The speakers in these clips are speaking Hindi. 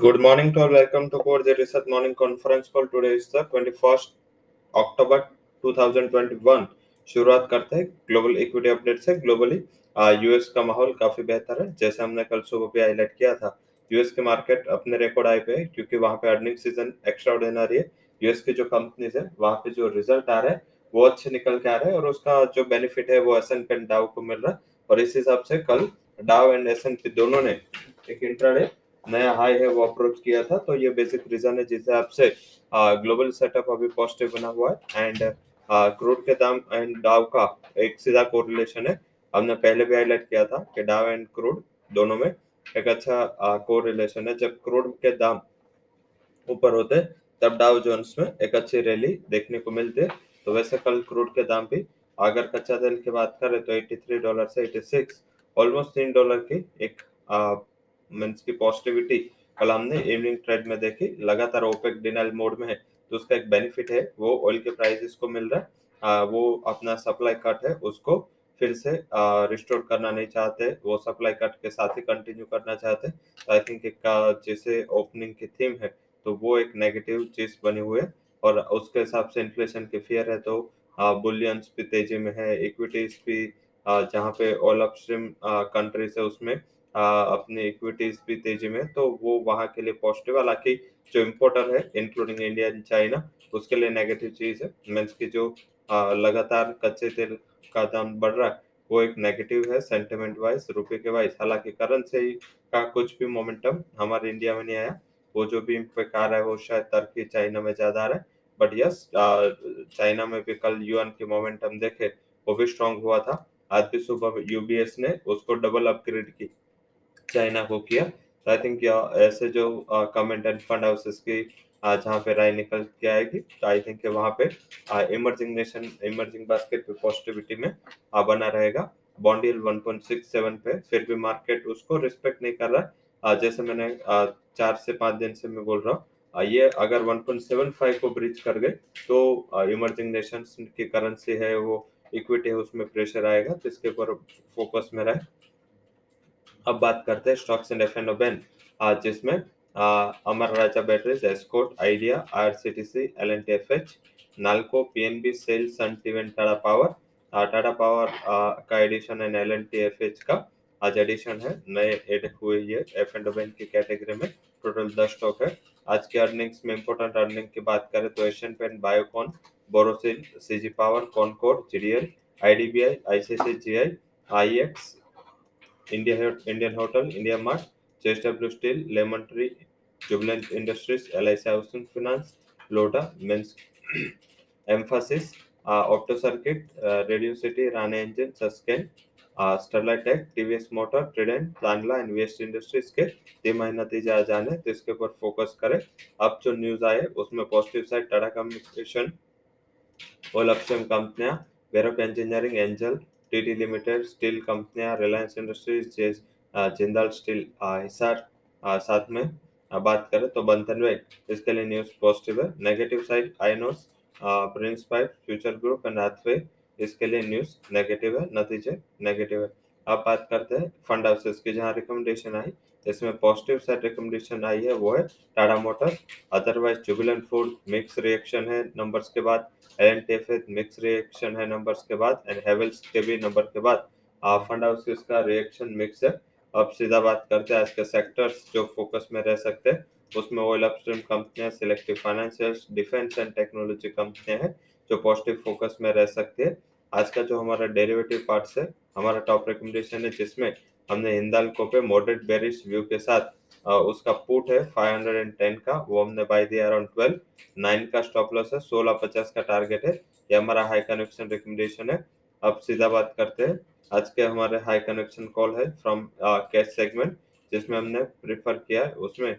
Good morning to all. Welcome to Core the Research Morning Conference Call. Today is the 21st अक्टूबर 2021 शुरुआत करते हैं ग्लोबल इक्विटी अपडेट से। ग्लोबली यूएस का माहौल काफ़ी बेहतर है। जैसे हमने कल सुबह भी हाईलाइट किया था यूएस के मार्केट अपने रिकॉर्ड हाई पे है क्योंकि वहाँ पे अर्निंग सीज़न एक्स्ट्रा ऑर्डिनरी है यूएस की जो कंपनीज़ है, वहाँ पे जो रिज़ल्ट आ रहे हैं, वो अच्छे निकल के आ रहे हैं और उसका जो बेनिफिट है वो एस एन पेन डाउ को मिल रहा है। और इस हिसाब से कल Dow and S and P दोनों ने एक इंट्राडे नया हाई है, वो अप्रोच किया था। तो ये बेसिक रीजन है जिस हिसाब से ग्लोबल सेटअप अभी पॉजिटिव बना हुआ है। एंड क्रूड के दाम एंड डाव का एक सीधा कोरिलेशन है। हमने पहले भी हाईलाइट किया था कि डाव एंड क्रूड दोनों में एक अच्छा कोरिलेशन है। जब क्रूड के दाम ऊपर होते तब डाव जोन्स में एक अच्छी रैली देखने को मिलती है। तो वैसे कल क्रूड के दाम भी, अगर कच्चा तेल की बात करें तो 83 डॉलर से 86 ऑलमोस्ट तीन डॉलर की एक मीन्स की पॉजिटिविटी कल हमने इवनिंग ट्रेड में देखी। लगातार ओपेक डिनाइल मोड में है तो उसका एक बेनिफिट है वो ऑयल के प्राइसेस को मिल रहा है। आ, वो अपना सप्लाई कट है उसको फिर से रिस्टोर करना नहीं चाहते वो सप्लाई कट के साथ ही कंटिन्यू करना चाहते तो आई थिंक एक जैसे ओपनिंग की थीम है तो वो एक नेगेटिव चीज़ बनी हुई है और उसके हिसाब से इन्फ्लेशन की फियर है तो बुलियंस भी तेज़ी में है इक्विटीज भी जहाँ पे ऑल अपस्ट्रीम कंट्रीज़ है उसमें अपने इक्विटीज भी तेज़ी में तो वो वहाँ के लिए पॉजिटिव हालाँकि जो इम्पोर्टर है इंक्लूडिंग इंडिया एंड चाइना उसके लिए नेगेटिव चीज़ है। मीन्स की जो लगातार कच्चे तेल का दाम बढ़ रहा है, वो एक नेगेटिव है सेंटिमेंट वाइज रुपए के वाइज हालाँकि करेंसी का कुछ भी मोमेंटम हमारे इंडिया में नहीं आया। वो जो भी इम्पैक्ट आ रहा है, वो शायद टर्की चाइना में ज़्यादा आ रहा है। बट यस चाइना में भी कल यूएन के मोमेंटम देखे, वो भी स्ट्रांग हुआ था। आज भी सुबह यूबीएस ने उसको डबल अपग्रेड की चाइना को किया। आई थिंक ऐसे जो कमेंट एंड फंड हाउसेस की जहाँ पे राय निकल के आएगी तो आई थिंक वहाँ पे इमर्जिंग नेशन इमर्जिंग बास्केट पे पॉजिटिविटी में आ, बना रहेगा। बॉन्डियल 1.67 पे फिर भी मार्केट उसको रिस्पेक्ट नहीं कर रहा है। जैसे मैंने चार से पाँच दिन से मैं बोल रहा हूँ ये अगर 1.75 को ब्रिज कर गए तो इमर्जिंग नेशन की करेंसी है वो इक्विटी है उसमें प्रेशर आएगा तो इसके ऊपर फोकस में रहे। अब बात करते हैं stocks and F and O ban जिसमें Amara Raja Batteries Escorts Idea IRCTC L and T F H NALCO PNB SAIL Sun टीवेंट Tata power Tata power का addition and L and T F H का। आज एडिशन है, नए एड हुए ये एफ़ एंड ओबेन की कैटेगरी में। टोटल दस स्टॉक है। आज के अर्निंग्स में इंपॉर्टेंट अर्निंग की बात करें तो Asian paint Biocon Borosil CG power Concor GDL IDBI ICICI GI IEX India Indian hotel India mart JS W steel lemon tree Jubilant industries L I C housing finance लोटा mains Mphasis opto circuit radio city Rane engine Sasken Sterlite tech TVS motor Trident प्लानला and west industries के तिमाही नतीजे आ जाने तो इसके ऊपर फोकस करें। अब जो न्यूज़ आए, उसमें पॉजिटिव साइड टाटा कम्युनिकेशन ओलक्सम कंपनियाँ वेरोप engineering angel TT limited, steel कंपनियाँ, Reliance industries Jindal steel Hisar साथ में बात करें तो बंधन वे इसके लिए न्यूज़ पॉजिटिव है। Negative side आइनोस prince pipe future group and Hathway इसके लिए न्यूज़ नेगेटिव है, नतीजे नेगेटिव है। अब बात करते हैं, फंड हाउसेस की जहाँ रिकमेंडेशन आई, इसमें पॉजिटिव साइड रिकमेंडेशन आई है, वो है Tata motors otherwise Jubilant food mix reaction है नंबर्स के बाद एल एन मिक्स रिएक्शन है नंबर्स के बाद एंड हेवल्स के भी नंबर के बाद। फंड हाउसेस का रिएक्शन मिक्स है। अब सीधा बात करते हैं, आज के सेक्टर्स जो फोकस में रह सकते हैं, उसमें ऑयल अपस्ट्रीम कंपनियाँ selective financials defence and technology कंपनियाँ हैं, जो पॉजिटिव फोकस में रह सकती है। आज का जो हमारा डेरिवेटिव पार्ट्स है हमारा टॉप रिकमेंडेशन है, जिसमें हमने हिंदालको पे मॉडरेट बेरिश व्यू के साथ उसका पुट है 510 का, वो हमने बाय दिया अराउंड 12 9 का स्टॉप लॉस है 1650 का टारगेट है, ये हमारा हाई कनेक्शन रिकमेंडेशन है। अब सीधा बात करते हैं, आज के हमारे हाई कनेक्शन कॉल है फ्रॉम कैश सेगमेंट जिसमें हमने प्रिफर किया है, उसमें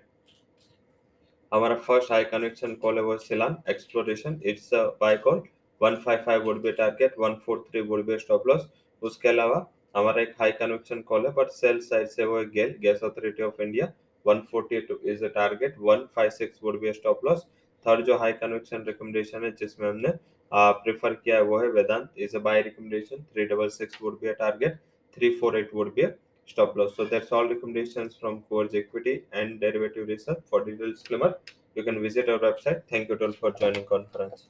हमारा फ़र्स्ट हाई कनेक्शन कॉल है वो Selan exploration it's buy call 155 would be target 143 would be stop loss. उसके अलावा हमारा एक हाई कन्वेक्शन कॉल है बट सेल साइड से वो एक GAIL gas authority of India 142 is a target 156 would be stop loss third जो हाई कन्वेक्शन रिकमेंडेशन है, जिसमें हमने प्रेफर किया है, वो है Vedanta is a buy recommendation 366 would be target 348 would be stop loss so that's all recommendations from course equity and derivative research for details disclaimer you can visit our website thank you to all for joining conference